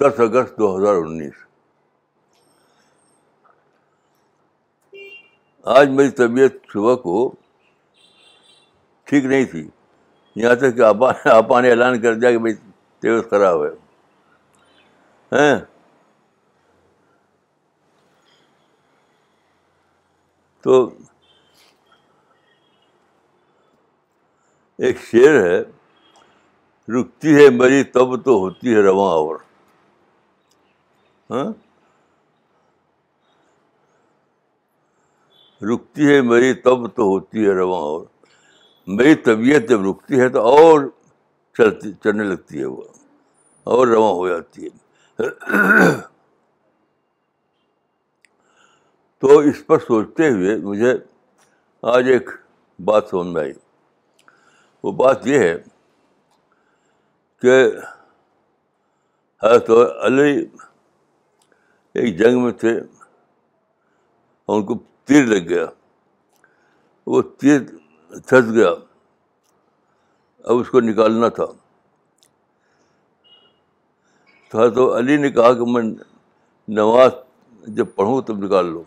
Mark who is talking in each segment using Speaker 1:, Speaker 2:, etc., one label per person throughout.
Speaker 1: دس اگست دو ہزار انیس۔ آج میری طبیعت صبح کو ٹھیک نہیں تھی۔ یہاں تک کہ آپا آپا نے اعلان کر دیا کہ بھائی طبیعت خراب ہے۔ ہاں۔ تو ایک شعر ہے، رکتی ہے میری تب تو ہوتی ہے رواں اور۔ ہاں؟ رکتی ہے میری تب تو ہوتی ہے رواں اور۔ میری طبیعت جب رکتی ہے تو اور چلتی، چلنے لگتی ہے وہ۔ اور رواں ہو جاتی ہے۔ تو اس پر سوچتے ہوئے مجھے آج ایک بات سمجھ میں آئی۔ وہ بات یہ ہے کہ حضرت علی ایک جنگ میں تھے، ان کو تیر لگ گیا۔ وہ تیر تھس گیا۔ اب اس کو نکالنا تھا۔ تو تو علی نے کہا کہ میں نماز جب پڑھوں تب نکال لوں۔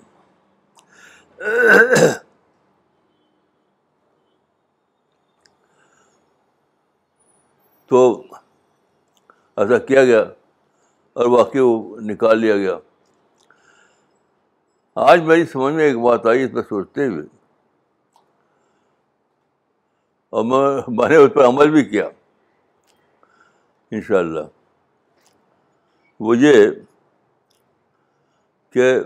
Speaker 1: تو ایسا کیا گیا اور واقعی وہ نکال لیا گیا۔ آج میری سمجھ میں ایک بات آئی، اس پہ سوچتے ہوئے۔ اور میں میں نے اس پر عمل بھی کیا۔ ان شاء اللہ وہ یہ کہ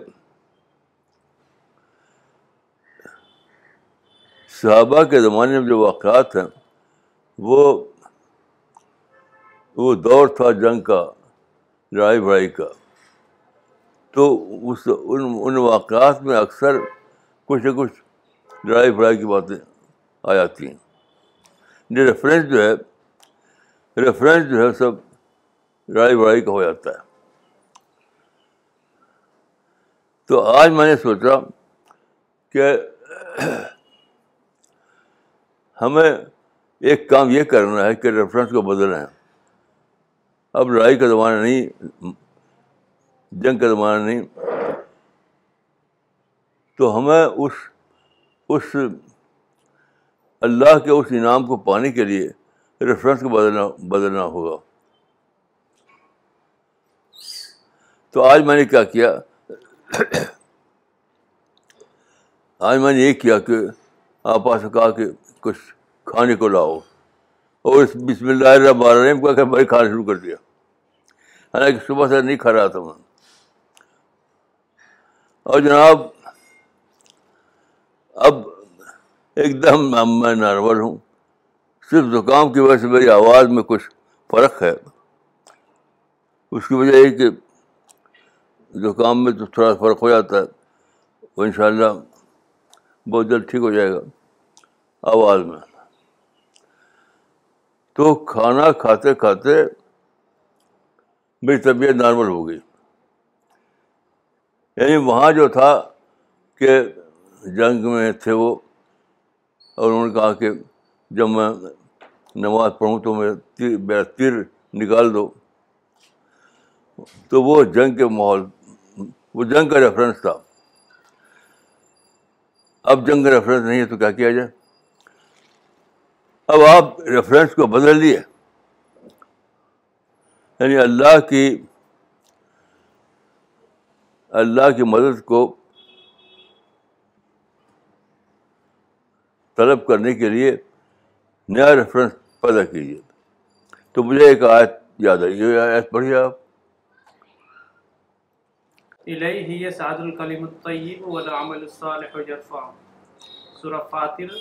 Speaker 1: صحابہ کے زمانے میں جو واقعات ہیں، وہ وہ دور تھا جنگ کا، لڑائی بڑائی کا۔ تو اس ان ان واقعات میں اکثر کچھ نہ کچھ لڑائی بڑائی کی باتیں آ جاتی ہیں۔ ریفرنس جو ہے ریفرنس جو ہے سب لڑائی بڑائی کا ہو جاتا ہے۔ تو آج میں نے سوچا کہ ہمیں ایک کام یہ کرنا ہے کہ ریفرنس کو بدلنا ہے اب لڑائی کا زمانہ نہیں جنگ کا زمانہ نہیں۔ تو ہمیں اس اس اللہ کے اس انعام کو پانے کے لیے ریفرنس کو بدلنا بدلنا ہوگا۔ تو آج میں نے کیا کیا؟ آج میں نے یہ کیا کہ آپ سے کہا کہ کچھ کھانے کو لاؤ۔ اور اس بسم اللہ الرحمن الرحیم کا کہ میں کھانا شروع کر دیا۔ حالانکہ صبح سے نہیں کھا رہا تھا میں۔ اور جناب، اب ایک دم میں نارمل ہوں۔ صرف زکام کی وجہ سے میری آواز میں کچھ فرق ہے۔ اس کی وجہ یہ کہ زکام میں تو تھوڑا فرق ہو جاتا ہے۔ وہ ان شاء اللہ بہت جلد ٹھیک ہو جائے گا۔ آواز میں۔ تو کھانا کھاتے کھاتے میری طبیعت نارمل ہو گئی۔ یعنی وہاں جو تھا کہ جنگ میں تھے وہ، اور انہوں نے کہا کہ جب میں نماز پڑھوں تو میں تیر، میرا تیر نکال دو۔ تو وہ جنگ کے ماحول، وہ جنگ کا ریفرنس تھا۔ اب جنگ کا ریفرنس نہیں ہے تو کیا کیا جائے؟ اب آپ ریفرنس کو بدل لیے یعنی اللہ کی اللہ کی مدد کو طلب کرنے کے لیے نیا ریفرنس پیدا کیجیے۔ تو مجھے ایک آیت یاد آئی۔ یہ آیت پڑھیے آپ۔
Speaker 2: الیہ سعد الکلم الطیب والعمل الصالح یرفع۔ سورہ فاتر،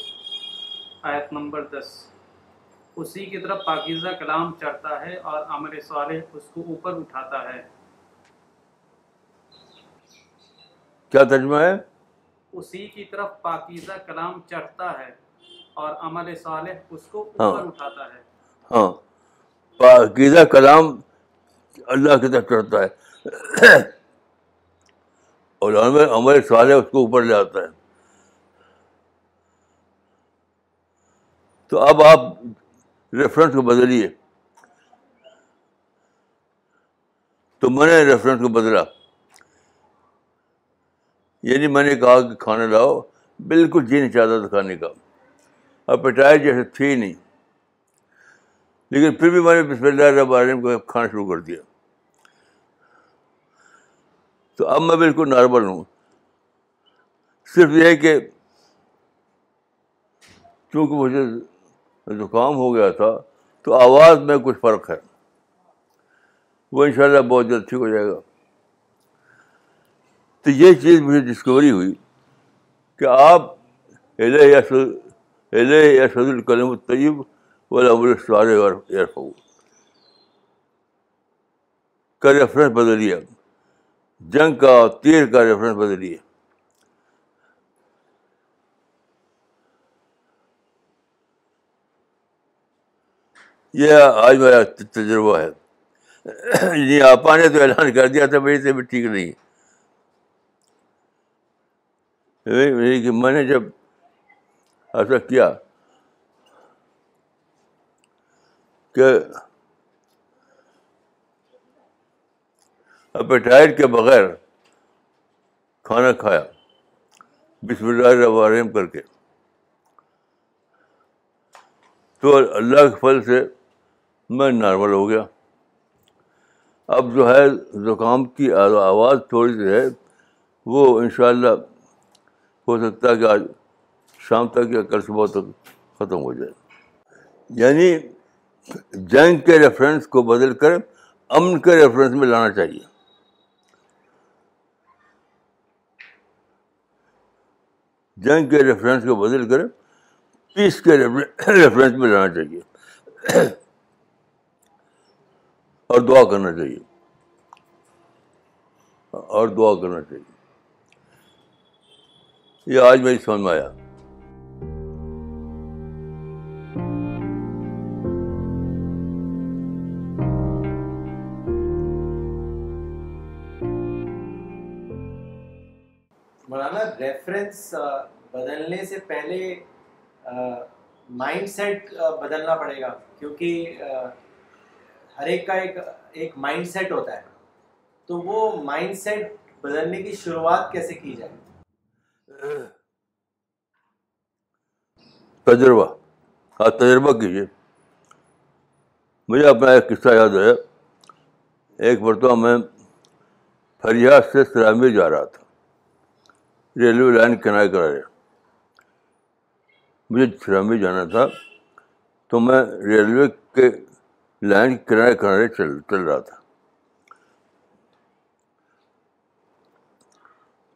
Speaker 2: آیت نمبر دس۔ اسی کی طرف پاکیزہ کلام چڑھتا ہے اور عمل صالح اس کو اوپر اٹھاتا ہے۔
Speaker 1: کیا ترجمہ ہے؟
Speaker 2: اسی کی طرف پاکیزہ کلام چڑھتا ہے اور عمل صالح اس کو
Speaker 1: ہاں۔
Speaker 2: اوپر اٹھاتا ہے۔
Speaker 1: ہاں۔ پاکیزہ کلام اللہ کی طرف چڑھتا ہے۔ اور عمل صالح اس کو اوپر لے آتا ہے۔ تو اب آپ ریفرنس کو بدلیے۔ تو میں نے ریفرنس کو بدلا۔ یعنی میں نے کہا کہ کھانا لاؤ، بالکل جی نہیں چاہتا تھا کھانے کا۔ اپیٹائٹ جیسے تھی نہیں۔ لیکن پھر بھی میں نے بسم اللہ الرحمن الرحیم کو کھانا شروع کر دیا۔ تو اب میں بالکل نارمل ہوں۔ صرف یہ کہ چونکہ مجھے زکام ہو گیا تھا، تو آواز میں کچھ فرق ہے۔ وہ ان شاء اللہ بہت جلد ٹھیک ہو جائے گا۔ تو یہ چیز مجھے ڈسکوری ہوئی کہ آپ سد الکلم الطیب کا ریفرنس بدلیے جنگ کا تیر کا ریفرنس بدلیے یہ آج میرا تجربہ ہے۔ جی آپا نے تو اعلان کر دیا تھا میری طبیعت ٹھیک نہیں کہ میں نے جب ایسا کیا کہ اپیٹائٹ کے بغیر کھانا کھایا، بسم اللہ الرحمن الرحیم کر کے۔ تو اللہ کے پھل سے میں نارمل ہو گیا۔ اب جو ہے زکام کی آواز تھوڑی سی ہے، وہ ان شاء اللہ ہو سکتا ہے کہ آج شام تک یا کل صبح تک ختم ہو جائے۔ یعنی جنگ کے ریفرنس کو بدل کر امن کے ریفرنس میں لانا چاہیے۔ جنگ کے ریفرنس کو بدل کر پیس کے ریفرنس میں لانا چاہیے۔ اور دعا کرنا چاہیے۔ اور دعا کرنا چاہیے۔ یہ آج میری سمجھ میں آیا
Speaker 3: مولانا ریفرنس بدلنے سے پہلے مائنڈ سیٹ بدلنا پڑے گا۔ کیونکہ ہر ایک کا ایک ایک مائنڈ سیٹ ہوتا ہے۔ تو وہ مائنڈ سیٹ بدلنے کی شروعات کیسے کی جائے؟
Speaker 1: تجربہ۔ ہاں تجربہ کیجیے مجھے اپنا ایک قصہ یاد ہے۔ ایک مرتبہ میں فریاد سے سلامی جا رہا تھا۔ ریلوے لائن کنارے کرائے مجھے سلامی جانا تھا۔ تو میں ریلوے کے لائن کنارے کنارے چل چل رہا تھا۔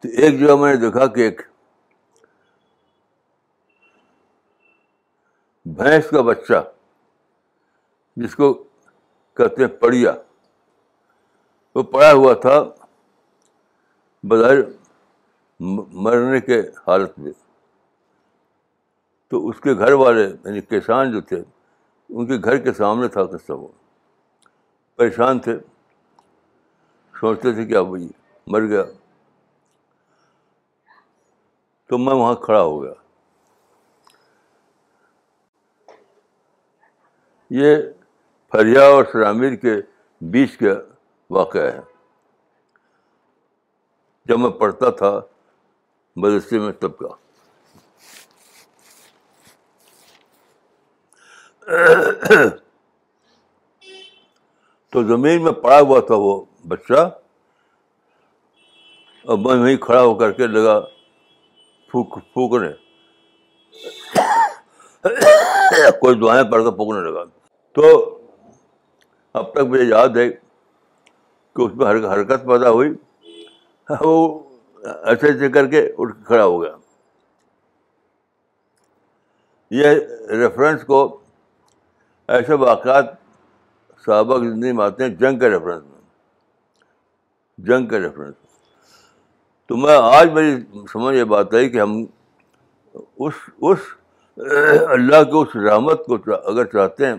Speaker 1: تو ایک جگہ میں نے دیکھا کہ ایک بھینس کا بچہ، جس کو کہتے ہیں پڑیا۔ وہ پڑا ہوا تھا بظاہر مرنے کے حالت میں۔ تو اس کے گھر والے یعنی کسان جو تھے، ان کے گھر کے سامنے تھا قصہ وہ۔ پریشان تھے۔ سوچتے تھے کہ اب بھائی مر گیا۔ تو میں وہاں کھڑا ہو گیا۔ یہ فریا اور سرامیر کے بیچ کا واقعہ ہے۔ جب میں پڑھتا تھا مدرسے میں تب کا۔ تو زمین میں پڑا ہوا تھا وہ بچہ۔ اور میں وہیں کھڑا ہو کر کے لگا، پھونک، پھونکنے۔ کوئی دعائیں پڑھ کر پھونکنے لگا۔ تو اب تک مجھے یاد ہے کہ اس میں حرکت پیدا ہوئی، وہ ایسے ایسے کر کے اٹھ کھڑا ہو گیا۔ یہ ریفرنس کو ایسے واقعات صحابہ کی زندگی میں آتے ہیں جنگ کے ریفرنس میں۔ جنگ کے ریفرنس میں۔ تو میں آج میری سمجھ یہ بات آئی کہ ہم اس اس اللہ کے اس رحمت کو اگر چاہتے ہیں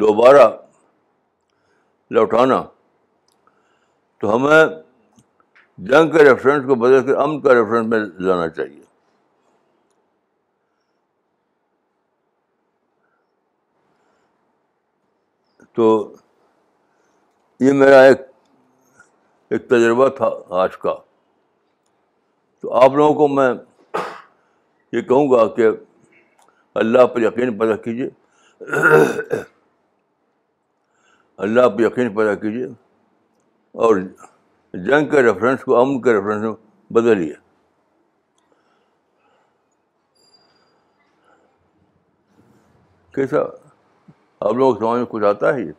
Speaker 1: دوبارہ لوٹانا، تو ہمیں جنگ کے ریفرنس کو بدل کر امن کا ریفرنس میں لانا چاہیے۔ تو یہ میرا ایک ایک تجربہ تھا آج کا۔ تو آپ لوگوں کو میں یہ کہوں گا کہ اللہ پر یقین پیدا کیجیے۔ اللہ پہ یقین پیدا کیجیے اور جنگ کے ریفرنس کو، امن کے ریفرنس میں بدلیے۔ کیسا؟ آپ لوگ سمجھ میں کچھ آتا ہے یہ؟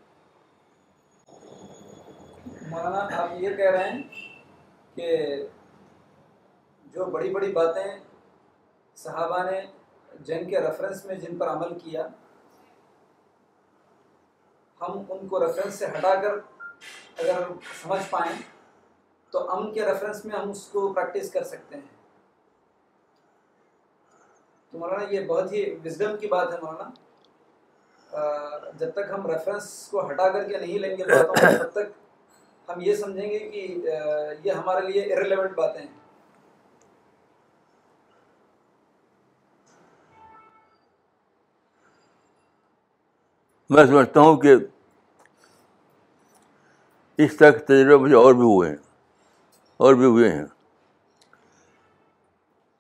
Speaker 4: مولانا، آپ یہ کہہ رہے ہیں کہ جو بڑی بڑی باتیں صحابہ نے جنگ کے ریفرنس میں جن پر عمل کیا ہم ان کو ریفرنس سے ہٹا کر اگر سمجھ پائیں تو امن کے ریفرنس میں ہم اس کو پریکٹس کر سکتے ہیں۔ تو مولانا یہ بہت ہی وزڈم کی بات ہے مولانا۔ جب تک ہم ریفرنس کو ہٹا کر کے نہیں لیں گے باتوں تب تک ہم یہ سمجھیں گے کہ یہ ہمارے لیے ارریلیونٹ باتیں ہیں۔
Speaker 1: میں سمجھتا ہوں کہ اس طرح کے تجربے مجھے اور بھی ہوئے ہیں، اور بھی ہوئے ہیں۔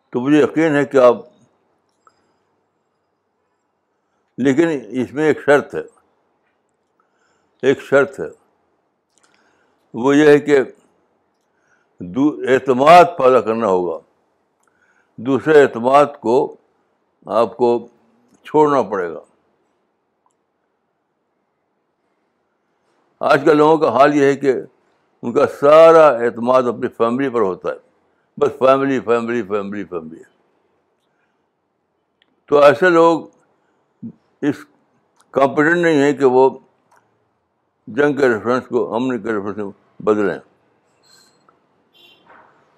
Speaker 1: تو مجھے یقین ہے کہ آپ، لیکن اس میں ایک شرط ہے، ایک شرط ہے۔ وہ یہ ہے کہ اعتماد پیدا کرنا ہوگا۔ دوسرے اعتماد کو آپ کو چھوڑنا پڑے گا۔ آج کل لوگوں کا حال یہ ہے کہ ان کا سارا اعتماد اپنی فیملی پر ہوتا ہے۔ بس فیملی فیملی فیملی فیملی تو ایسے لوگ اس کمپیٹنٹ نہیں ہے کہ وہ جنگ کے ریفرنس کو، امن کے ریفرنس میں بدلیں۔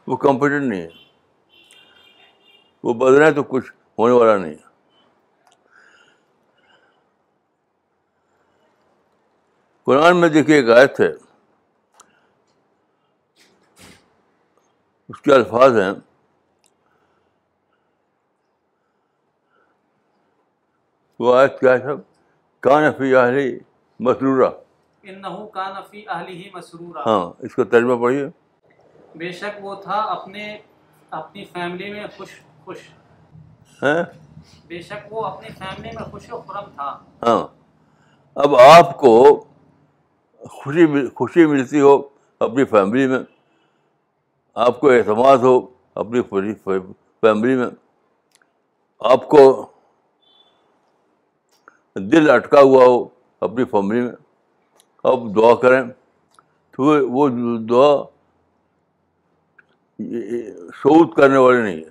Speaker 1: وہ کمپیٹنٹ نہیں ہے وہ بدلیں تو کچھ ہونے والا نہیں قرآن میں دیکھیے ایک آیت ہے۔ اس کے الفاظ ہیں۔ وہ آیت کیا ہے کان فی اہلی مسرورہ ہاں اس کا ترجمہ پڑھیے۔
Speaker 2: بے شک وہ تھا اپنے اپنی فیملی میں خوش خوش۔
Speaker 1: ہیں
Speaker 2: بے شک وہ اپنی فیملی میں خوش و خرم تھا۔
Speaker 1: ہاں۔ اب آپ کو خوشی مل، خوشی ملتی ہو اپنی فیملی میں، آپ کو اعتماد ہو اپنی فیملی میں، آپ کو دل اٹکا ہوا ہو اپنی فیملی میں، آپ دعا کریں۔ تو وہ دعا شعود کرنے والے نہیں ہے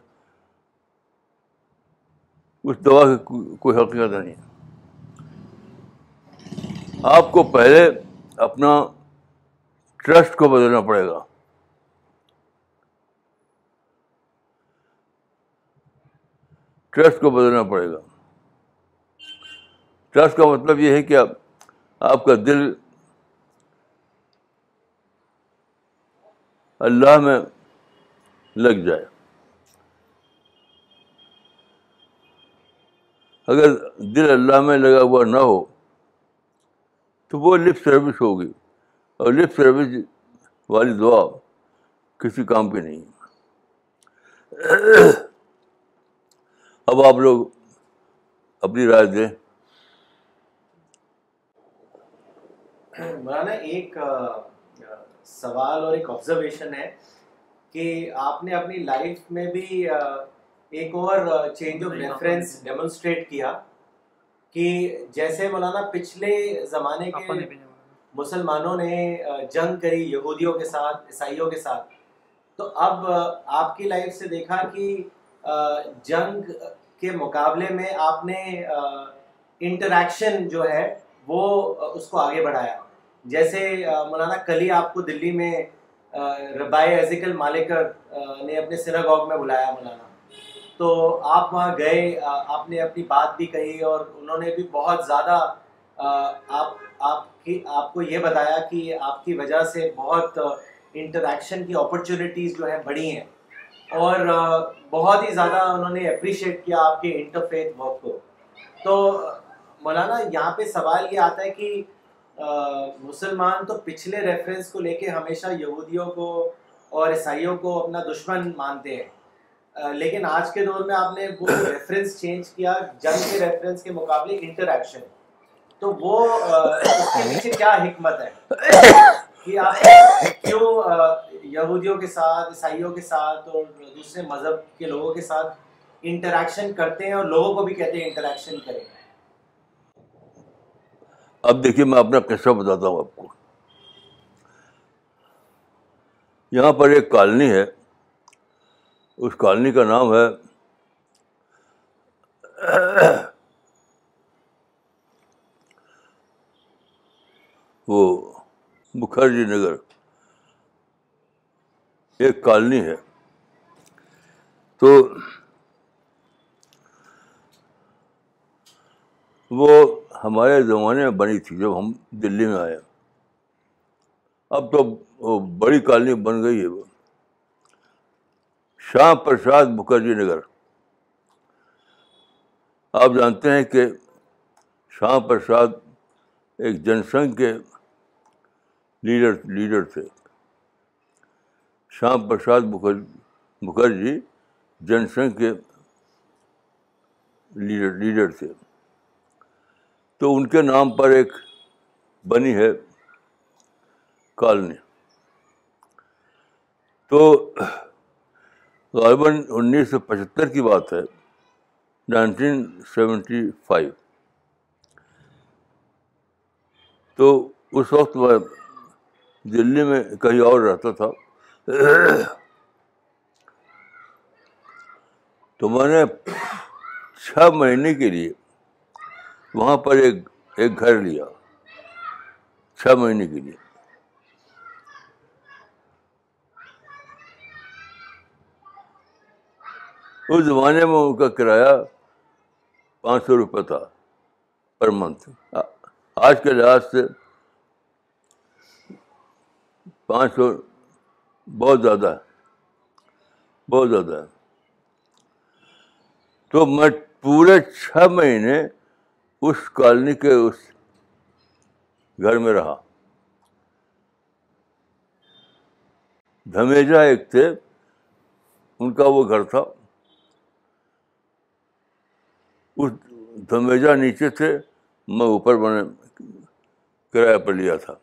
Speaker 1: اس دعا کی کوئی حقیقت نہیں ہے۔ آپ کو پہلے اپنا ٹرسٹ کو بدلنا پڑے گا۔ ٹرسٹ کو بدلنا پڑے گا۔ ٹرسٹ کا مطلب یہ ہے کہ آپ آپ کا دل اللہ میں لگ جائے۔ اگر دل اللہ میں لگا ہوا نہ ہو تو وہ لپ سروس ہوگی اور لپ سروس والی دعا کسی کام کی نہیں۔ اب آپ لوگ اپنی رائے دیں۔
Speaker 3: مولانا ایک سوال اور ایک آبزرویشن ہے کہ آپ نے اپنی لائف میں بھی ایک اور چینج آف ریفرنس ڈیمونسٹریٹ کیا۔ کہ جیسے مولانا پچھلے زمانے کے مسلمانوں نے جنگ کری یہودیوں کے ساتھ عیسائیوں کے ساتھ۔ تو اب آپ کی لائف سے دیکھا کہ جنگ کے مقابلے میں آپ نے انٹریکشن جو ہے وہ اس کو آگے بڑھایا۔ جیسے مولانا کلی آپ کو دلی میں ربائے ایزیکل مالکر نے اپنے سناگوگ میں بلایا مولانا۔ تو آپ وہاں گئے آپ نے اپنی بات بھی کہی اور انہوں نے بھی بہت زیادہ آپ آپ کی، آپ کو یہ بتایا کہ آپ کی وجہ سے بہت انٹریکشن کی اپرچونیٹیز جو ہیں بڑھی ہیں اور بہت ہی زیادہ انہوں نے اپریشیٹ کیا آپ کے انٹرفیتھ ورک کو۔ تو، مولانا، یہاں پہ سوال یہ آتا ہے کہ مسلمان تو پچھلے ریفرنس کو لے کے ہمیشہ یہودیوں کو اور عیسائیوں کو اپنا دشمن مانتے ہیں۔ لیکن آج کے دور میں آپ نے وہ ریفرنس چینج کیا، جنگ کے ریفرنس کے مقابلے انٹریکشن تو وہ اس کے پیچھے کیا حکمت ہے؟ کہ آپ کیوں یہودیوں کے ساتھ، عیسائیوں کے ساتھ اور دوسرے مذہب کے لوگوں کے ساتھ انٹریکشن کرتے ہیں اور لوگوں کو بھی کہتے ہیں انٹریکشن کریں؟
Speaker 1: اب دیکھیے، میں اپنا قصہ بتاتا ہوں آپ کو۔ یہاں پر ایک کالنی ہے۔ اس کالنی کا نام ہے وہ مکھرجی نگر۔ ایک کالنی ہے۔ تو وہ ہمارے زمانے میں بنی تھی جب ہم دلی میں آئے۔ اب تو وہ بڑی کالونی بن گئی ہے۔ وہ شام پرساد مکھرجی نگر۔ آپ جانتے ہیں کہ شام پرساد ایک جن سنگھ کے لیڈر لیڈر تھے۔ شام پرساد مکھرجی جن سنگھ کے لیڈر لیڈر تھے۔ تو ان کے نام پر ایک بنی ہے کالنی۔ تو غالباً انیس سو پچہتر کی بات ہے، نائنٹین سیونٹی فائیو۔ تو اس وقت میں دلی میں کہیں اور رہتا تھا۔ تو میں نے چھ مہینے کے لیے وہاں پر ایک ایک گھر لیا۔ چھ مہینے کے لیے۔ اس زمانے میں ان کا کرایہ پانچ سو روپے تھا پر منتھ۔ آج کے لحاظ سے پانچ سو بہت زیادہ ہے۔ بہت زیادہ ہے۔ تو میں پورے چھ مہینے اس کالونی کے اس گھر میں رہا۔ دھمیجا ایک تھے۔ ان کا وہ گھر تھا۔ اس دھمیجا نیچے تھے، میں اوپر بنے کرایہ پر لیا تھا۔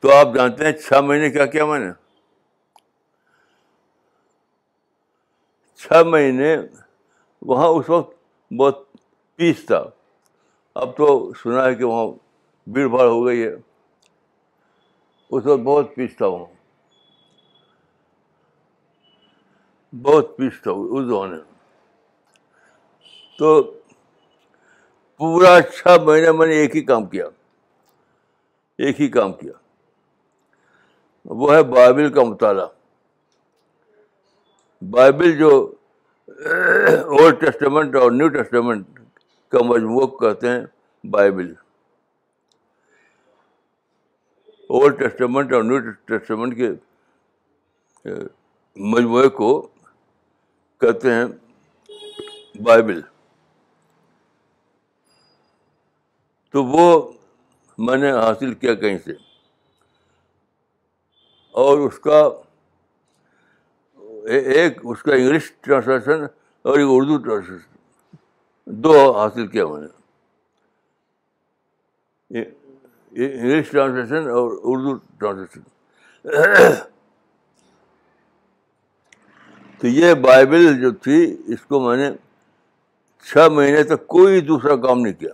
Speaker 1: تو آپ جانتے ہیں چھ مہینے کیا کیا میں نے؟ چھ مہینے، وہاں اس وقت بہت پیس تھا۔ اب تو سنا ہے کہ وہاں بھیڑ بھاڑ ہو گئی ہے۔ اس وقت بہت پیس تھا وہاں۔ بہت پیس تھا اس زمانے میں۔ تو پورا اچھا چھ مہینے میں نے ایک ہی کام کیا۔ ایک ہی کام کیا۔ وہ ہے بائبل کا مطالعہ۔ بائبل جو اولڈ ٹیسٹمنٹ اور نیو ٹیسٹمنٹ کا مجموعہ کہتے ہیں، بائبل۔ اولڈ ٹیسٹمنٹ اور نیو ٹیسٹمنٹ کے مجموعے کو کہتے ہیں بائبل۔ تو وہ میں نے حاصل کیا کہیں سے۔ اور اس کا ایک اس کا انگلش ٹرانسلیشن اور ایک اردو ٹرانسلیشن۔ دو حاصل کیا میں نے۔ انگلش ٹرانسلیشن اور اردو ٹرانسلیشن۔ تو یہ بائبل جو تھی، اس کو میں نے چھ مہینے تک کوئی دوسرا کام نہیں کیا۔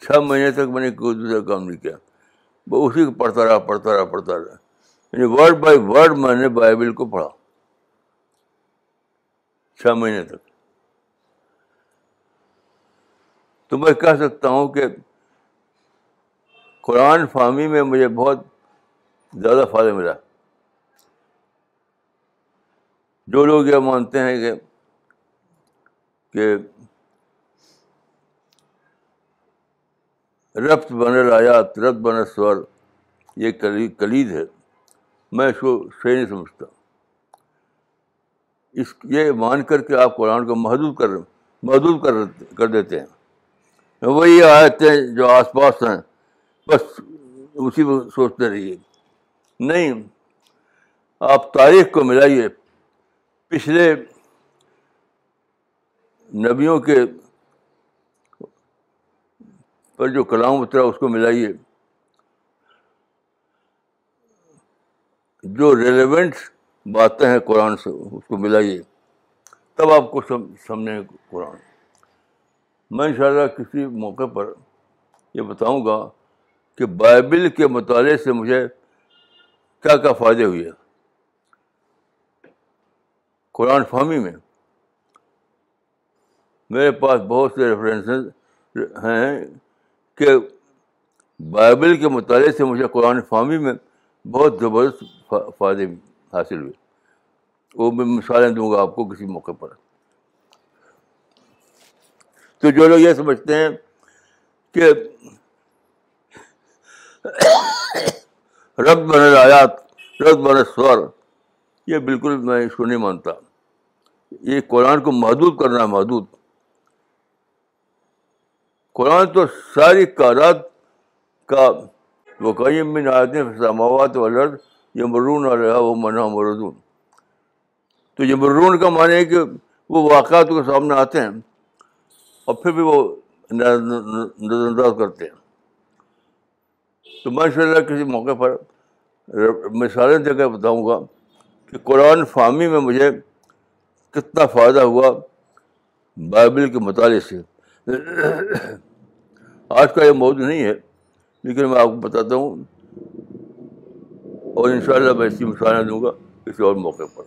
Speaker 1: چھ مہینے تک میں نے کوئی دوسرا کام نہیں کیا۔ وہ اسی کو پڑھتا رہا پڑھتا رہا پڑھتا رہا۔ یعنی ورڈ بائی ورڈ میں نے بائبل کو پڑھا۔ چھ مہینے تک۔ تو میں کہہ سکتا ہوں کہ قرآن فہمی میں مجھے بہت زیادہ فائدہ ملا۔ جو لوگ یہ مانتے ہیں کہ کہ ربط بن آیات ربط بن سور یہ کلید ہے۔ میں اس کو صحیح نہیں سمجھتا۔ اس یہ مان کر کے آپ قرآن کو محدود کر محدود کر کر دیتے ہیں۔ وہی آیتیں جو آس پاس ہیں، بس اسی میں سوچتے رہیے۔ نہیں، آپ تاریخ کو ملائیے۔ پچھلے نبیوں کے پر جو کلام اترا، اس کو ملائیے۔ جو ریلیونٹ باتیں ہیں قرآن سے، اس کو ملائیے۔ تب آپ کو سمجھیں قرآن۔ میں انشاءاللہ کسی موقع پر یہ بتاؤں گا کہ بائبل کے مطالعے سے مجھے کیا کیا فائدے ہوئے قرآن فہمی میں۔ میرے پاس بہت سے ریفرنسز ہیں کہ بائبل کے مطالعے سے مجھے قرآن فہمی میں بہت زبردست فائدے حاصل ہوئے۔ وہ میں مثالیں دوں گا آپ کو کسی موقع پر۔ تو جو لوگ یہ سمجھتے ہیں کہ رب بن آیات، رب بن سور، یہ بالکل میں اس کو نہیں مانتا۔ یہ قرآن کو محدود کرنا ہے محدود۔ قرآن تو ساری کائرات کا وہ قیم من آیتیں سماوات والارض یمرون علیہ وہ منع مردون۔ تو یمرون کا معنی ہے کہ وہ واقعات کے سامنے آتے ہیں اور پھر بھی وہ نظر انداز کرتے ہیں۔ تو میں شاء اللہ کسی موقع پر مثالیں دے کر بتاؤں گا کہ قرآن فہمی میں مجھے کتنا فائدہ ہوا بائبل کے مطالعے سے۔ آج کا یہ موضوع نہیں ہے، لیکن میں آپ کو بتاتا ہوں اور ان شاء اللہ میں ایسی مثالیں دوں گا، کسی اور موقع پر۔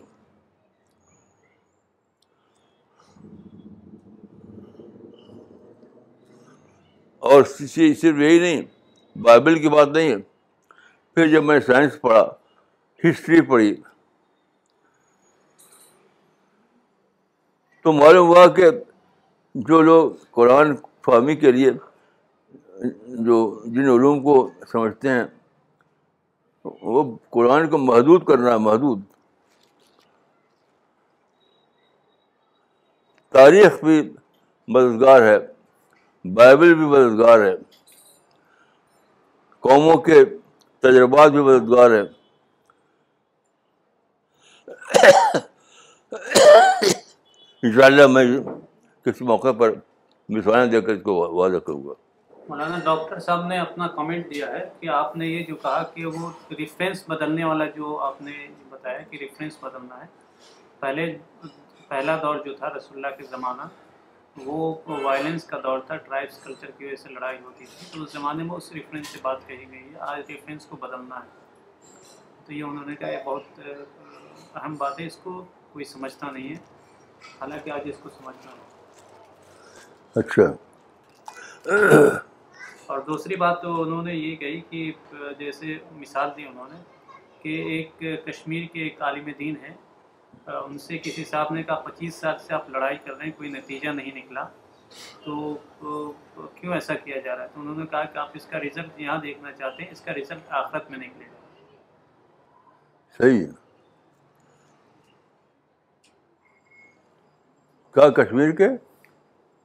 Speaker 1: اور صرف یہی نہیں، بائبل کی بات نہیں ہے۔ پھر جب میں سائنس پڑھا، ہسٹری پڑھی تو معلوم ہوا کہ جو لوگ قرآن فہمی کے لیے جو جن علوم کو سمجھتے ہیں، وہ قرآن کو محدود کرنا ہے محدود۔ تاریخ بھی مددگار ہے، بائبل بھی مددگار ہے، قوموں کے تجربات بھی مددگار ہے ان شاء اللہ میں کسی موقع پر مثالیں دے کر اس کو واضح کروں گا۔
Speaker 2: مولانا، ڈاکٹر صاحب نے اپنا کمنٹ دیا ہے کہ آپ نے یہ جو کہا کہ وہ ریفرنس بدلنے والا جو آپ نے بتایا کہ ریفرنس بدلنا ہے، پہلے، پہلا دور جو تھا رسول اللہ کے زمانہ، وہ وائلنس کا دور تھا ٹرائبس کلچر کی وجہ سے لڑائی ہوتی تھی۔ تو اس زمانے میں اس ریفرنس سے بات کہی گئی ہے، آج ریفرنس کو بدلنا ہے۔ تو یہ انہوں نے کہا یہ بہت اہم بات ہے، اس کو کوئی سمجھتا نہیں ہے۔ حالانکہ آج اس کو سمجھنا ہے
Speaker 1: اچھا۔
Speaker 2: اور دوسری بات تو انہوں نے یہ کہی کہ جیسے مثال دی انہوں نے کہ ایک کشمیر کے ایک عالم دین ہیں۔ ان سے کسی صاحب نے کہا پچیس سال سے آپ لڑائی کر رہے ہیں کوئی نتیجہ نہیں نکلا۔ تو کیوں ایسا کیا جا رہا ہے؟ تو انہوں نے کہا کہ آپ اس کا رزلٹ یہاں دیکھنا چاہتے ہیں اس کا رزلٹ آخرت میں نکلے گا۔
Speaker 1: صحیح کیا کشمیر کے؟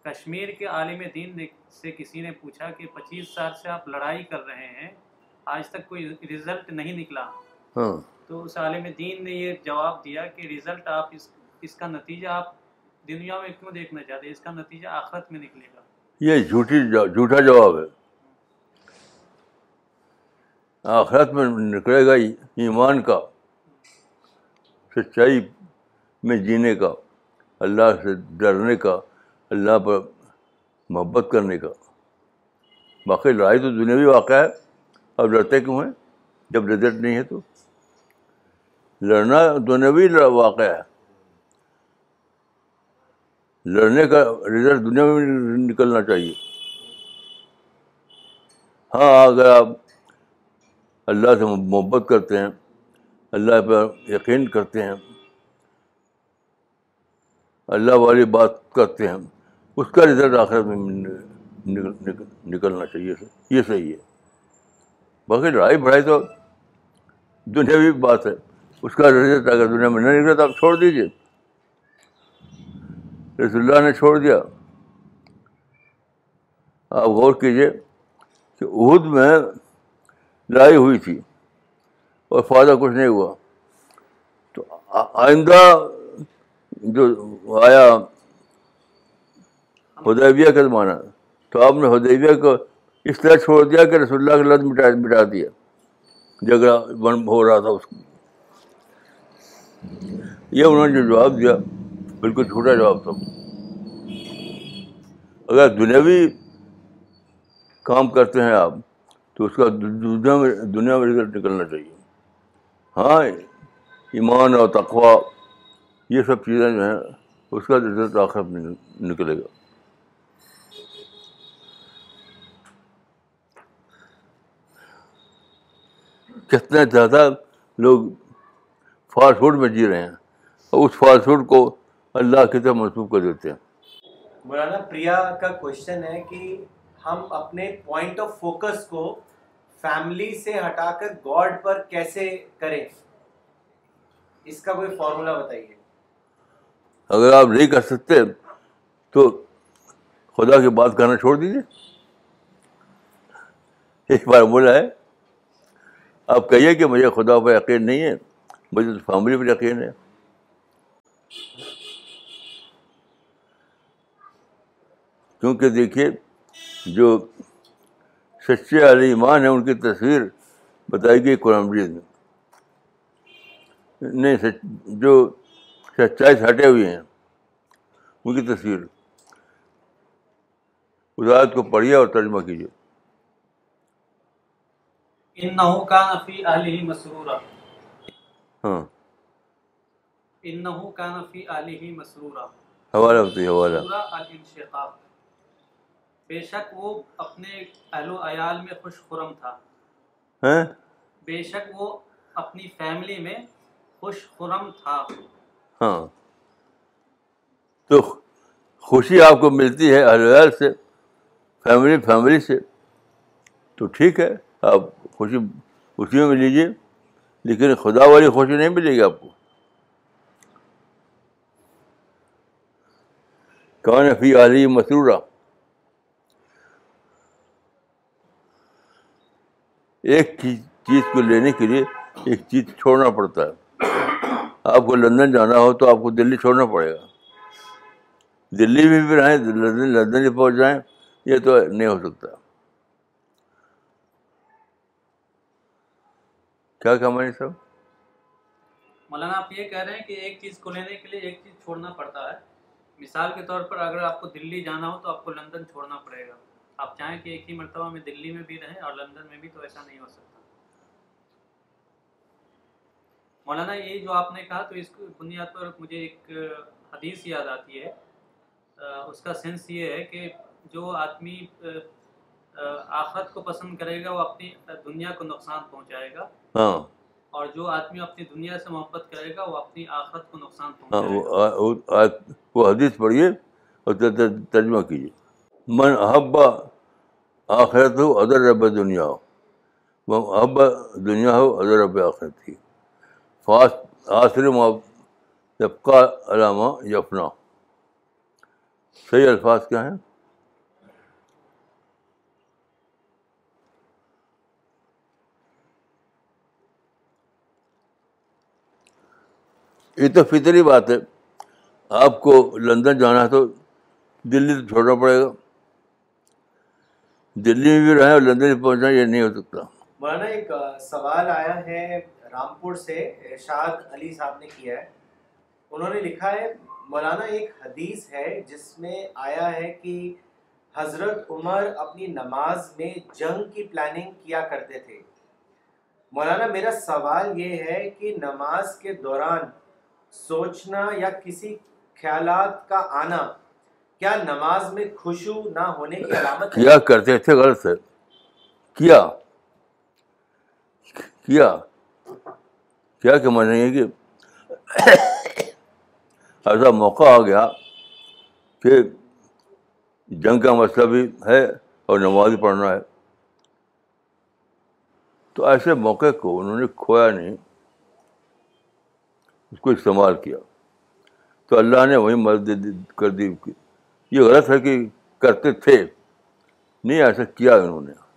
Speaker 2: کشمیر کے عالم دین سے کسی نے پوچھا کہ پچیس سال سے آپ لڑائی کر رہے ہیں آج تک کوئی رزلٹ نہیں نکلا۔
Speaker 1: ہاں۔
Speaker 2: تو اس عالم دین نے یہ جواب دیا کہ رزلٹ آپ اس اس کا نتیجہ آپ دنیا میں کیوں دیکھنا چاہتے ہیں؟ اس کا نتیجہ آخرت میں نکلے گا۔
Speaker 1: یہ جھوٹی جھوٹا جواب ہے۔ آخرت میں نکلے گا ایمان کا سچائی میں جینے کا۔ اللہ سے ڈرنے کا، اللہ پر محبت کرنے کا۔ باقی لڑائی تو دنیاوی واقعہ ہے، اب لڑتے کیوں ہیں؟ جب رزلٹ نہیں ہے تو۔ لڑنا دنیاوی واقعہ ہے۔ لڑنے کا رزلٹ دنیا میں نکلنا چاہیے۔ ہاں اگر آپ اللہ سے محبت کرتے ہیں، اللہ پر یقین کرتے ہیں اللہ والی بات کرتے ہیں اس کا رزلٹ آخر میں نکلنا چاہیے یہ صحیح ہے۔ باقی لڑائی بڑھائی تو دنیاوی بات ہے۔ اس کا رزلٹ اگر دنیا میں نہ نکلا تو آپ چھوڑ دیجیے رسول اللہ نے چھوڑ دیا۔ آپ غور کیجیے کہ عہد میں لڑائی ہوئی تھی اور فائدہ کچھ نہیں ہوا۔ تو آئندہ جو آیا ہدیبیہ کا زمانہ تو آپ نے ہدیبیہ کو اس طرح چھوڑ دیا کہ رسول اللہ کا لفظ مٹا مٹا دیا۔ جھگڑا بن ہو رہا تھا اس کو۔ یہ انہوں نے جو جواب دیا بالکل چھوٹا جواب تھا۔ اگر دنیاوی کام کرتے ہیں آپ تو اس کا دنیا میں دنیا میں رزلٹ نکلنا چاہیے۔ ہاں ایمان اور تقوا یہ سب چیزیں جو ہیں، اس کا رزلٹ آخر نکلے گا۔ کتنے زیادہ لوگ فاسٹ فوڈ میں جی رہے ہیں اور اس فاسٹ فوڈ کو اللہ کی طرف منسوخ کر دیتے ہیں۔
Speaker 3: مولانا، پریا کا کوشچن ہے کہ ہم اپنے پوائنٹ آف فوکس کو فیملی سے ہٹا کر گاڈ پر کیسے کریں؟ اس کا کوئی فارمولا بتائیے۔
Speaker 1: اگر آپ نہیں کر سکتے تو خدا کی بات کرنا چھوڑ دیجیے ایک بار بولا ہے، آپ کہیے کہ مجھے خدا پہ یقین نہیں ہے، مجھے تو فیملی پہ یقین ہے۔ کیونکہ دیکھیے، جو سچے علی ایمان ہیں، ان کی تصویر بتائی گئی قرآن مجید میں۔ نہیں، سچ، جو سچائی سے ہٹے ہوئے ہیں۔ ان کی تصویر۔ ادایت کو پڑھیے اور ترجمہ کیجیے۔
Speaker 2: انہو کان فی اہلہ مسرورا۔
Speaker 1: ہاں۔
Speaker 2: انہو کان فی اہلہ مسرورا۔
Speaker 1: حوالہ بتائیے حوالہ۔
Speaker 2: الانشقاق۔ بے شک وہ اپنے اہل و عیال میں خوش خرم تھا۔
Speaker 1: ہیں
Speaker 2: بے شک وہ اپنی فیملی میں خوش خرم تھا۔
Speaker 1: ہاں۔ تو خوشی آپ کو ملتی ہے اہل ویال سے، فیملی فیملی سے۔ تو ٹھیک ہے، آپ خوشی خوشیوں میں لیجیے لیکن خدا والی خوشی نہیں ملے گی آپ کو۔ کون فی علی مسرورہ ایک چیز کو لینے کے لیے ایک چیز چھوڑنا پڑتا ہے۔ آپ کو لندن جانا ہو تو آپ کو دلی چھوڑنا پڑے گا۔ دلی میں بھی رہیں، لندن لندن ہی پہنچ جائیں، یہ تو نہیں ہو سکتا۔ کیا کہانی صاحب
Speaker 2: مولانا، آپ یہ کہہ رہے ہیں کہ ایک چیز کو لینے کے لیے ایک چیز چھوڑنا پڑتا ہے۔ مثال کے طور پر اگر آپ کو دلی جانا ہو تو آپ کو لندن چھوڑنا پڑے گا۔ آپ چاہیں کہ ایک ہی مرتبہ میں دلی میں بھی رہیں اور لندن میں بھی تو ایسا نہیں ہو سکتا۔ مولانا یہ جو آپ نے کہا تو اس بنیاد پر مجھے ایک حدیث یاد آتی ہے۔ اس کا سینس یہ ہے کہ جو آدمی آخرت کو پسند کرے گا وہ اپنی دنیا کو نقصان پہنچائے گا۔
Speaker 1: ہاں۔
Speaker 2: اور جو آدمی اپنی دنیا سے محبت کرے گا وہ اپنی آخرت کو نقصان
Speaker 1: ہاں
Speaker 2: پہنچائے گا۔
Speaker 1: وہ حدیث پڑھیے اور تر- تر- ترجمہ کیجیے۔ من احبا آخرت ہو ادر رب دنیا ہو من احبا دنیا ہو ادر رب آخرت ہی فاس آصر یبقا علامہ یفنا۔ صحیح الفاظ کیا ہیں؟ یہ تو فطری بات ہے۔ آپ کو لندن جانا ہے تو دلی تو چھوڑنا پڑے گا۔ دلی میں بھی رہیں اور لندن بھی پہنچنا یہ نہیں ہو سکتا۔
Speaker 3: مولانا ایک سوال آیا ہے۔ رامپور سے ارشاد علی صاحب نے کیا ہے۔ انہوں نے لکھا ہے، مولانا ایک حدیث ہے جس میں آیا ہے کہ حضرت عمر اپنی نماز میں جنگ کی پلاننگ کیا کرتے تھے۔ مولانا، میرا سوال یہ ہے کہ نماز کے دوران سوچنا یا کسی خیالات کا آنا، کیا نماز میں خوشو نہ ہونے کی علامت
Speaker 1: کیا کرتے تھے؟ غلط ہے۔ کیا؟ کیا؟ کیا کہ میں ہے کہ ایسا موقع آ گیا کہ جنگ کا مسئلہ بھی ہے اور نماز پڑھنا ہے۔ تو ایسے موقع کو انہوں نے کھویا نہیں، اس کو استعمال کیا۔ تو اللہ نے وہی مدد دی- کر دی۔ یہ غلط ہے کہ کرتے تھے۔ نہیں، ایسا کیا انہوں نے۔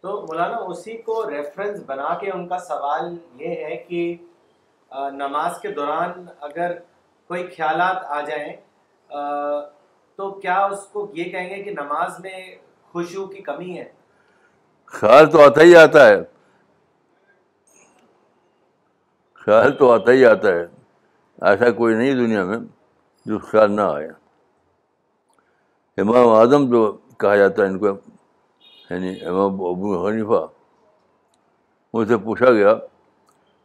Speaker 3: تو مولانا اسی کو ریفرنس بنا کے ان کا سوال یہ ہے کہ نماز کے دوران اگر کوئی خیالات آ جائیں تو کیا اس کو یہ کہیں گے کہ نماز میں خوشو کی کمی ہے؟
Speaker 1: خیال تو آتا ہی آتا ہے۔ خیال تو آتا ہی آتا ہے۔ ایسا کوئی نہیں دنیا میں جو خیال نہ آئے۔ امام اعظم جو کہا جاتا ہے ان کو یعنی امام ابو حنیفہ، ان سے پوچھا گیا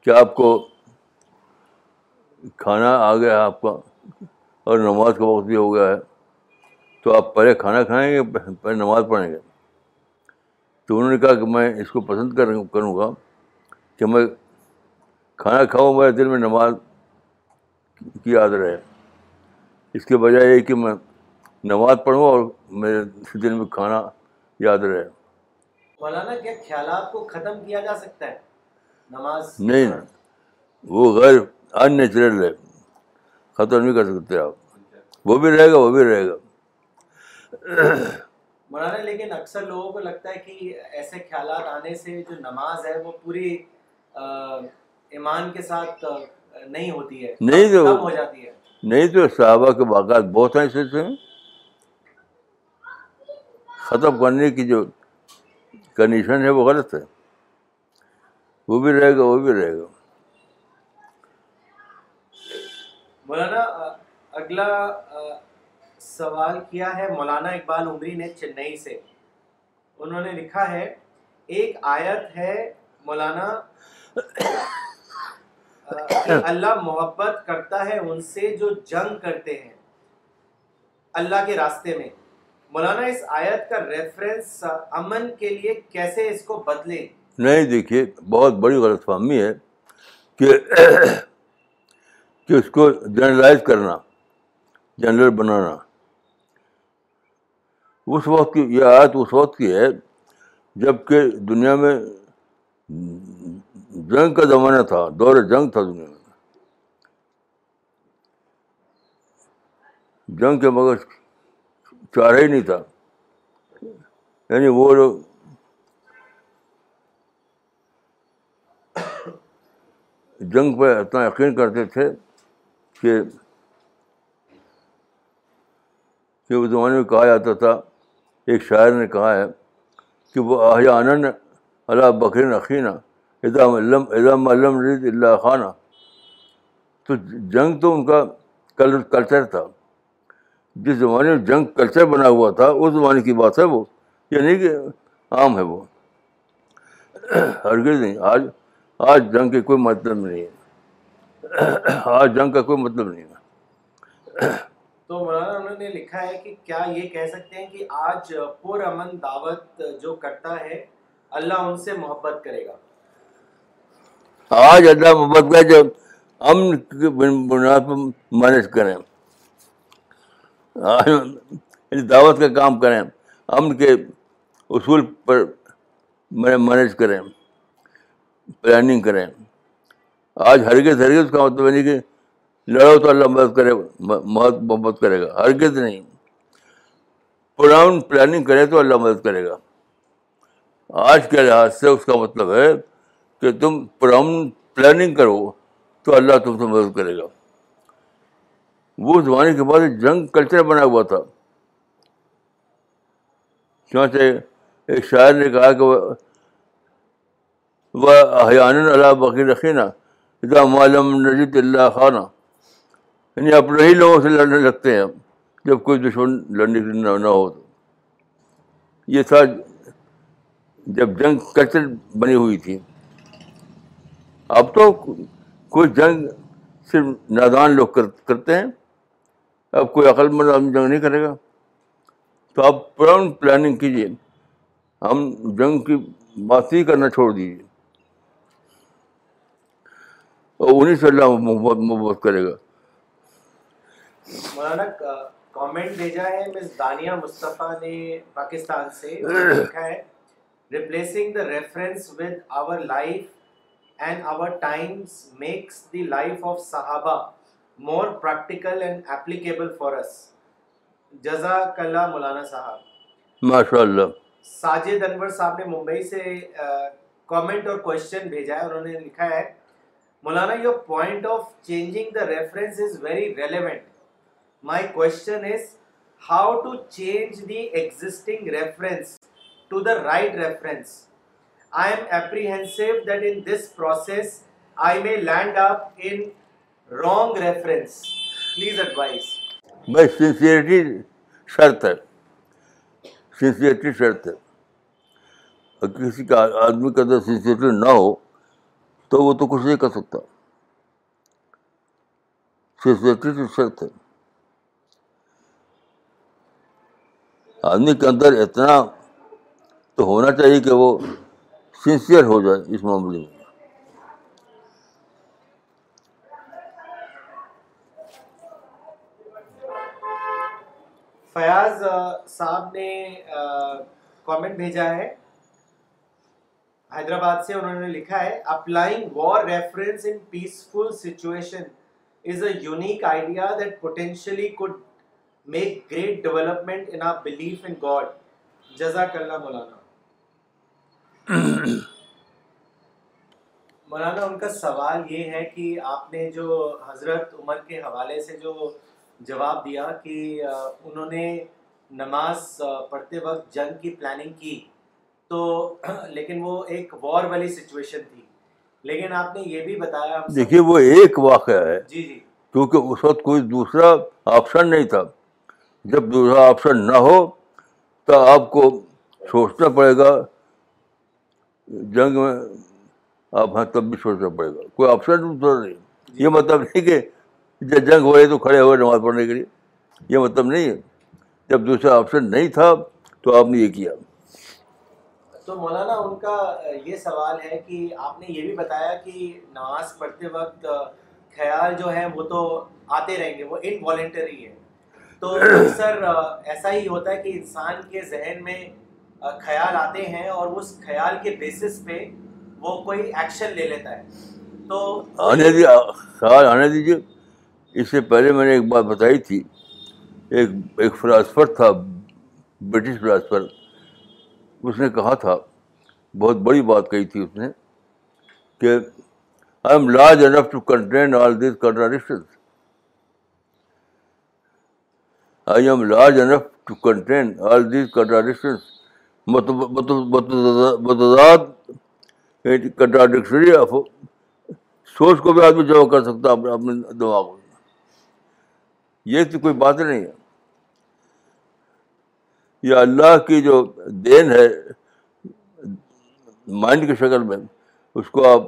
Speaker 1: کہ آپ کو کھانا آ گیا ہے آپ کا اور نماز کا وقت بھی ہو گیا ہے، تو آپ پہلے کھانا کھائیں گے، پہلے نماز پڑھیں گے۔ تو انہوں نے کہا کہ میں اس کو پسند کروں کروں گا کہ میں کھانا کھاؤں، میرے دل میں نماز کی یاد رہے۔ اس کے بجائے یہ کہ میں نماز پڑھوں اور میرے دل میں کھانا یاد رہے
Speaker 3: مولانا کیا خیالات کو ختم کیا جا سکتا ہے؟ نماز
Speaker 1: نہیں؟ وہ غیر ان نیچرل ہے۔ ختم نہیں کر سکتے آپ۔ وہ بھی رہے گا وہ بھی رہے گا۔
Speaker 3: مولانا لیکن اکثر لوگوں کو لگتا ہے کہ ایسے خیالات آنے سے جو نماز ہے وہ پوری ایمان کے ساتھ نہیں ہوتی ہے
Speaker 1: نہیں تو-
Speaker 3: ہو جاتی ہے۔
Speaker 1: نہیں تو صحابہ کے واقعات بہت ہیں ایسے سے۔ ختم کرنے کی جو کنڈیشن ہے وہ غلط ہے۔ وہ بھی رہے گا، وہ بھی رہے گا۔
Speaker 3: مولانا، اگلا سوال کیا ہے؟ مولانا اقبال عمری نے چنئی سے۔ انہوں نے لکھا ہے، ایک آیت ہے، مولانا اللہ محبت کرتا ہے ان سے جو جنگ کرتے ہیں، اللہ کے راستے میں۔ مولانا، اس آیت کا ریفرنس امن کے لیے کیسے اس کو بدلے
Speaker 1: نہیں، دیکھیے، بہت بڑی غلط فہمی ہے کہ کہ اس کو جنرلائز کرنا جنرل بنانا۔ اس وقت کی، یہ آیت اس وقت کی ہے جبکہ دنیا میں جنگ کا زمانہ تھا، دور جنگ تھا دنیا میں۔ جنگ کے مگر چارہ ہی نہیں تھا۔ یعنی وہ لوگ جنگ پہ اتنا یقین کرتے تھے کہ کہ اس زمانے میں کہا جاتا تھا، ایک شاعر نے کہا ہے کہ وہ آہیا آنن اللہ بکرین عقینہ ادام علم ادام علم رض اللہ خانہ۔ تو جنگ تو ان کا کلچر تھا۔ جس زمانے میں جنگ کلچر بنا ہوا تھا اس زمانے کی بات ہے وہ۔ یہ نہیں کہ عام ہے وہ۔ ہرگز نہیں۔ آج آج جنگ کے کوئی مطلب نہیں ہے۔ آج جنگ کا کوئی مطلب نہیں ہے۔
Speaker 3: تو مولانا انہوں نے لکھا ہے کہ کیا یہ کہہ سکتے ہیں کہ آج پر امن دعوت جو کرتا ہے اللہ ان سے محبت کرے گا۔
Speaker 1: آج اللہ محبت کا جب امن کی بن- بنیاد پر مینج کریں۔ یعنی دعوت کا کام کریں، امن کے اصول پر مینج کریں پلاننگ کریں۔ آج ہرگز ہرگز کا مطلب نہیں کہ لڑو تو اللہ مدد کرے، مدد، محبت کرے گا، ہرگز نہیں۔ پرامن پلاننگ کرے تو اللہ مدد کرے گا۔ آج کے لحاظ سے اس کا مطلب ہے کہ تم پرامن پلاننگ کرو تو اللہ تم سے مدد کرے گا۔ وہ زمانے کے بعد جنگ کلچر بنا ہوا تھا۔ چونچہ ایک شاعر نے کہا کہ وہ- وہ احیان اللہ بقی رقینہ ادا معلوم نجید اللہ خانہ یعنی اپنے ہی لوگوں سے لڑنے لگتے ہیں، جب کوئی دشمن لڑنے کے لیے نہ ہو تو۔ یہ تھا جب جنگ کلچر بنی ہوئی تھی۔ اب تو کوئی جنگ صرف نادان لوگ کرتے ہیں۔ اب کوئی عقل مند آدمی جنگ نہیں کرے گا۔ تو آپ پران پلاننگ کیجیے ہم جنگ کی بات ہی کرنا چھوڑ دیجیے اور انہیں سے اللہ محبت محبت کرے گا۔
Speaker 3: مولانا کامنٹ بھیجا ہے مس دانیہ مصطفیٰ نے پاکستان سے۔ لکھا ہے۔ Replacing the reference with our life and our times makes the life of صحابہ more practical and applicable for us جزاک اللہ مولانا صاحب
Speaker 1: ماشاء اللہ
Speaker 3: ساجد انور صاحب نے ممبئی سے کامنٹ اور کوشچن بھیجا ہے انہوں نے لکھا ہے مولانا your point of changing the reference is very relevant my question is how to change the existing reference to the right reference I am apprehensive that in this process I may land up in wrong reference please advise
Speaker 1: بھائی sincerity شرط ہے sincerity شرط ہے اگر کسی کا آدمی کے اندر سنسیئرٹی نہ ہو تو وہ تو کچھ نہیں کر سکتا سنسیئرٹی تو شرط ہے آدمی کے اندر اتنا تو ہونا چاہیے کہ وہ سنسیئر ہو جائے اس معاملے میں
Speaker 3: فیاض صاحب نے کامنٹ بھیجا ہے۔ حیدرآباد سے انہوں نے لکھا ہے applying war reference in peaceful situation is a unique idea that potentially could make great development in our belief in God جزاک اللہ مولانا۔ مولانا، ان کا سوال یہ ہے کہ آپ نے جو حضرت عمر کے حوالے سے جو جواب دیا کہ انہوں نے نماز پڑھتے وقت جنگ کی پلاننگ کی۔ تو لیکن وہ ایک وار والی سچویشن تھی۔ لیکن آپ نے یہ بھی بتایا
Speaker 1: دیکھیے وہ ایک واقعہ ہے۔
Speaker 3: جی جی۔
Speaker 1: کیونکہ اس وقت کوئی دوسرا آپشن نہیں تھا۔ جب دوسرا آپشن نہ ہو تو آپ کو سوچنا پڑے گا۔ جنگ میں آپ ہیں تب بھی سوچنا پڑے گا۔ کوئی آپشن دوسرا نہیں۔ یہ مطلب نہیں کہ جب جنگ ہو رہی تو کھڑے ہوئے نماز پڑھنے کے لیے۔ یہ مطلب نہیں ہے۔ جب دوسرا آپشن نہیں تھا تو آپ نے یہ کیا۔
Speaker 3: تو مولانا ان کا یہ سوال ہے کہ آپ نے یہ بھی بتایا کہ نماز پڑھتے وقت خیال جو ہے وہ تو آتے رہیں گے وہ انوالنٹری ہے۔ تو سر ایسا ہی ہوتا ہے کہ انسان کے ذہن میں خیال آتے ہیں اور اس خیال کے بیسس پہ وہ کوئی ایکشن لے لیتا ہے۔ تو
Speaker 1: آنے خیال آنے دیجیے اس سے پہلے میں نے ایک بات بتائی تھی، ایک ایک فلاسفر تھا برٹش فلاسفر اس نے کہا تھا، بہت بڑی بات کہی تھی اس نے، کہ I am large enough to contain all these contradiction I am large enough to contain all these contradiction متضاد کنٹراڈکشنری سوچ کو بھی آدمی جمع کر سکتا اپنے اپنے دماغ میں۔ یہ تو کوئی بات نہیں ہے۔ یہ اللہ کی جو دین ہے مائنڈ کی شکل میں، اس کو آپ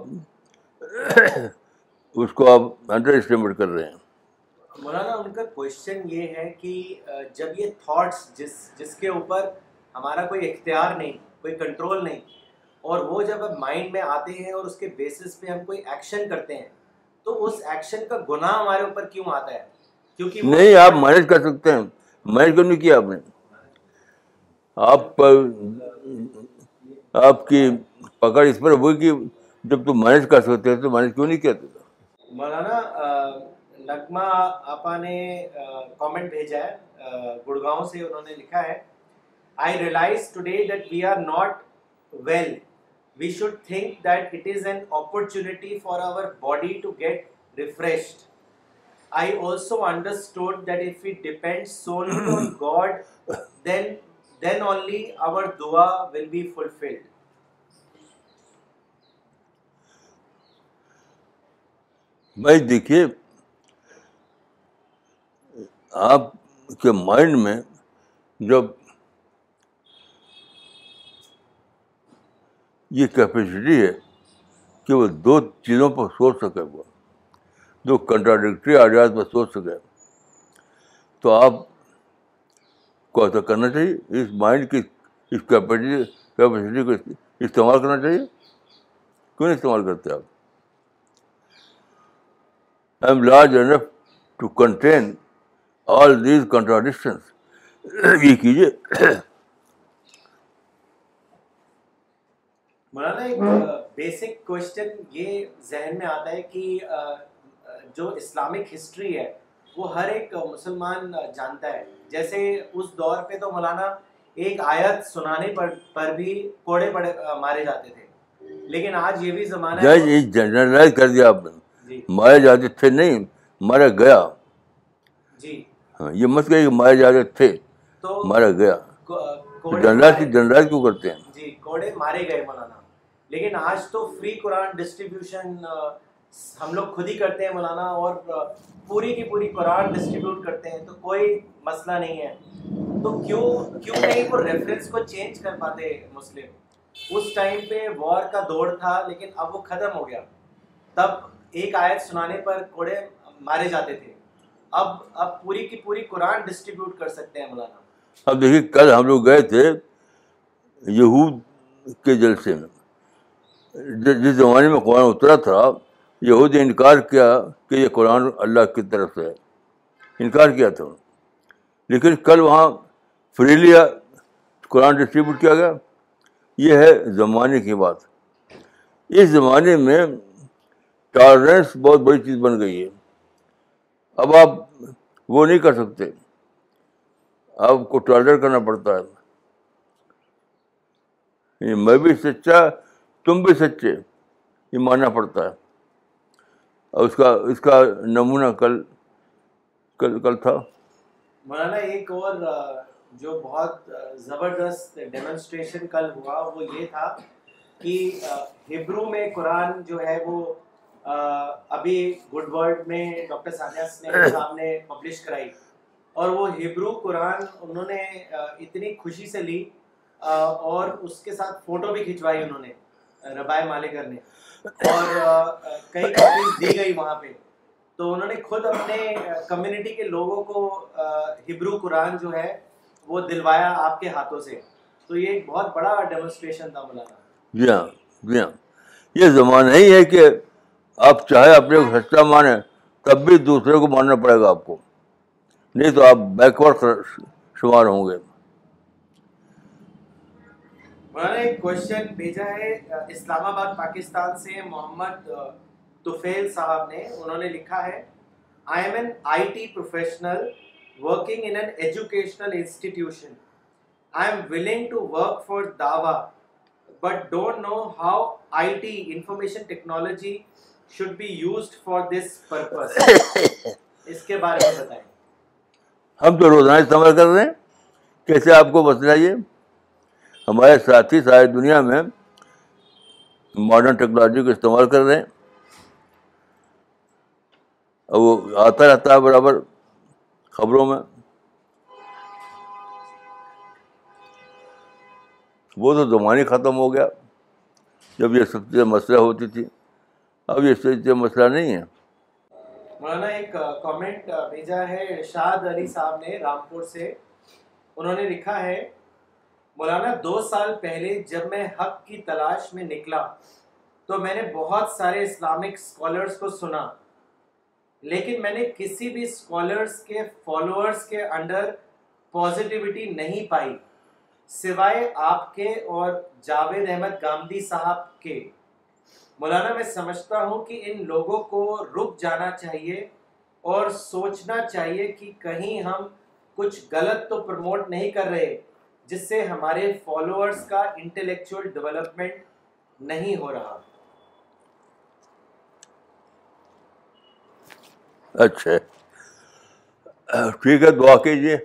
Speaker 1: اس کو آپ انڈر اسٹیمیٹ کر رہے ہیں۔
Speaker 3: مولانا، ان کا کوشچن یہ ہے کہ جب یہ تھاٹس جس جس کے اوپر ہمارا کوئی اختیار نہیں، کوئی کنٹرول نہیں، اور وہ جب مائنڈ میں آتے ہیں اور اس کے بیسس پہ ہم کوئی ایکشن کرتے ہیں، تو اس ایکشن کا گناہ ہمارے اوپر کیوں آتا ہے؟ کیونکہ
Speaker 1: نہیں آپ مینج کر سکتے ہیں۔ مینج کیوں نہیں کیا آپ نے؟ آپ آپ کی پکڑ اس پر ہوئی کہ جب تم مینج کر سکتے ہیں تو مینج کیوں نہیں کیا
Speaker 3: مولانا نغمہ آپا نے کامنٹ بھیجا ہے۔ گڑگاؤں سے انہوں نے لکھا ہے۔ I realise today that we are not well we should think that it is an opportunity for our body to get refreshed I also understood that if we depend solely on God, then then only our dua will be fulfilled.
Speaker 1: بھائی دیکھیے آپ کے mind میں جب یہ capacity ہے کہ وہ دو چیزوں پر سوچ سکے وہ جو کنٹراڈکٹری آئیڈیاز پر سوچ سکے تو آپ کو ایسا کرنا چاہیے اس مائنڈ کی اس کیپیسٹی کیپیسٹی کو استعمال کرنا چاہیے۔ کیوں نہیں استعمال کرتے آپ؟ I am large enough to contain all these contradiction یہ کیجیے
Speaker 3: مولانا ایک بیسک کوشچن یہ ذہن میں آتا ہے کہ جو اسلامک ہسٹری ہے وہ ہر ایک مسلمان جانتا ہے۔ جیسے اس دور پہ تو مولانا ایک آیت سنانے پر پر بھی کوڑے پڑے مارے جاتے تھے۔ لیکن آج یہ بھی زمانہ ہے۔
Speaker 1: جج یہ جنرلائز کر دیا آپ نے۔
Speaker 3: جی۔
Speaker 1: مارے جاتے تھے نہیں مارا گیا۔
Speaker 3: جی۔
Speaker 1: ہاں یہ مت کہیے کہ مارے جاتے تھے
Speaker 3: تو
Speaker 1: مارا گیا۔ جنرلائز جنرلائز کیوں کرتے ہیں؟
Speaker 3: جی کوڑے مارے گئے مولانا۔ لیکن آج تو فری قرآن ڈسٹریبیوشن ہم لوگ خود ہی کرتے ہیں مولانا اور پوری کی پوری قرآن ڈسٹریبیوٹ کرتے ہیں، تو کوئی مسئلہ نہیں ہے۔ تو کیوں کیوں نہیں وہ ریفرنس کو چینج کر پاتے مسلم؟ اس ٹائم پہ وار کا دور تھا، لیکن اب وہ ختم ہو گیا۔ تب ایک آیت سنانے پر کوڑے مارے جاتے تھے۔ اب اب پوری کی پوری قرآن ڈسٹریبیوٹ کر سکتے ہیں مولانا۔
Speaker 1: اب دیکھیے، کل ہم لوگ گئے تھے یہود کے جلسے میں۔ جس زمانے میں قرآن اترا تھا یہود نے انکار کیا کہ یہ قرآن اللہ کی طرف سے ہے۔ انکار کیا تھا۔ لیکن کل وہاں فریلی قرآن ڈسٹریبیوٹ کیا گیا۔ یہ ہے زمانے کی بات۔ اس زمانے میں ٹالرنس بہت بڑی چیز بن گئی ہے۔ اب آپ وہ نہیں کر سکتے۔ آپ کو ٹالر کرنا پڑتا ہے۔ یعنی میں بھی سچا، تم بھی سچے، یہ ماننا پڑتا ہے۔ اور اس کا اس کا نمونہ کل کل کل تھا۔
Speaker 3: مولانا ایک اور جو بہت زبردست ڈیمونسٹریشن کل ہوا وہ یہ تھا کہ ہبرو میں قرآن جو ہے وہ ابھی گڈ ورڈ میں ڈاکٹر ثانیہ صاحب نے پبلش کرائی۔ اور وہ ہبرو قرآن انہوں نے اتنی خوشی سے لی اور اس کے ساتھ فوٹو بھی کھنچوائی انہوں نے ربائے مالکر نے۔ اور کئی کاپیز دی گئی وہاں پہ۔ تو انہوں نے خود اپنے کمیونٹی کے لوگوں کو ہبرو قرآن جو ہے وہ دلوایا آپ کے ہاتھوں سے۔ تو یہ ایک بہت بڑا ڈیمونسٹریشن تھا مولانا۔
Speaker 1: جی ہاں جی ہاں۔ یہ زمانہ ہی ہے کہ آپ چاہے اپنے کو سچا مانیں تب بھی دوسرے کو ماننا پڑے گا آپ کو۔ نہیں تو آپ بیکورڈ شمار ہوں گے۔
Speaker 3: مولانا ایک کوشچن بھیجا ہے اسلام آباد پاکستان سے محمد توفیل صاحب نے انہوں نے لکھا ہے I am an I T professional working in an educational institution I am willing to work for Dawa but don't know how I T information technology should be used for this purpose اس کے بارے میں بتائیں
Speaker 1: ہم تو روزانہ استعمال کر رہے ہیں کیسے آپ کو مسئلہ یہ ہمارے ساتھی ساری دنیا میں ماڈرن ٹیکنالوجی کو استعمال کر رہے ہیں۔ اور وہ آتا رہتا ہے برابر خبروں میں۔ وہ تو زمانی ختم ہو گیا۔ جب یہ سب چیزیں مسئلہ ہوتی تھی اب یہ سب چیزیں مسئلہ نہیں ہے
Speaker 3: مولانا، ایک کامنٹ بھیجا ہے ارشاد علی صاحب نے رامپور سے۔ انہوں نے لکھا ہے مولانا، دو سال پہلے جب میں حق کی تلاش میں نکلا تو میں نے بہت سارے اسلامک اسکالرس کو سنا، لیکن میں نے کسی بھی اسکالرس کے فالوورس کے انڈر پازیٹیوٹی نہیں پائی، سوائے آپ کے اور جاوید احمد گامدی صاحب کے۔ مولانا، میں سمجھتا ہوں کہ ان لوگوں کو رک جانا چاہیے اور سوچنا چاہیے کہ کہیں ہم کچھ غلط تو پروموٹ نہیں کر رہے۔ جس سے ہمارے فالوورز کا انٹلیکچوئل ڈیولپمنٹ نہیں ہو رہا۔
Speaker 1: اچھا۔ ٹھیک ہے، دعا کیجیے